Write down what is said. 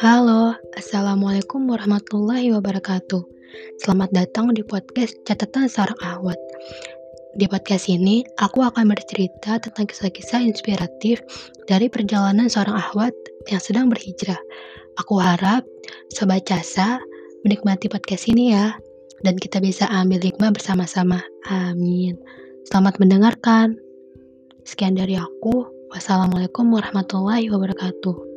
Halo, Assalamualaikum warahmatullahi wabarakatuh. Selamat datang di podcast Catatan Seorang Ahwat. Di podcast ini, aku akan bercerita tentang kisah-kisah inspiratif dari perjalanan seorang ahwat yang sedang berhijrah. Aku harap Sobat Casa menikmati podcast ini ya, dan kita bisa ambil hikmah bersama-sama. Amin. Selamat mendengarkan. Sekian dari aku. Wassalamualaikum warahmatullahi wabarakatuh.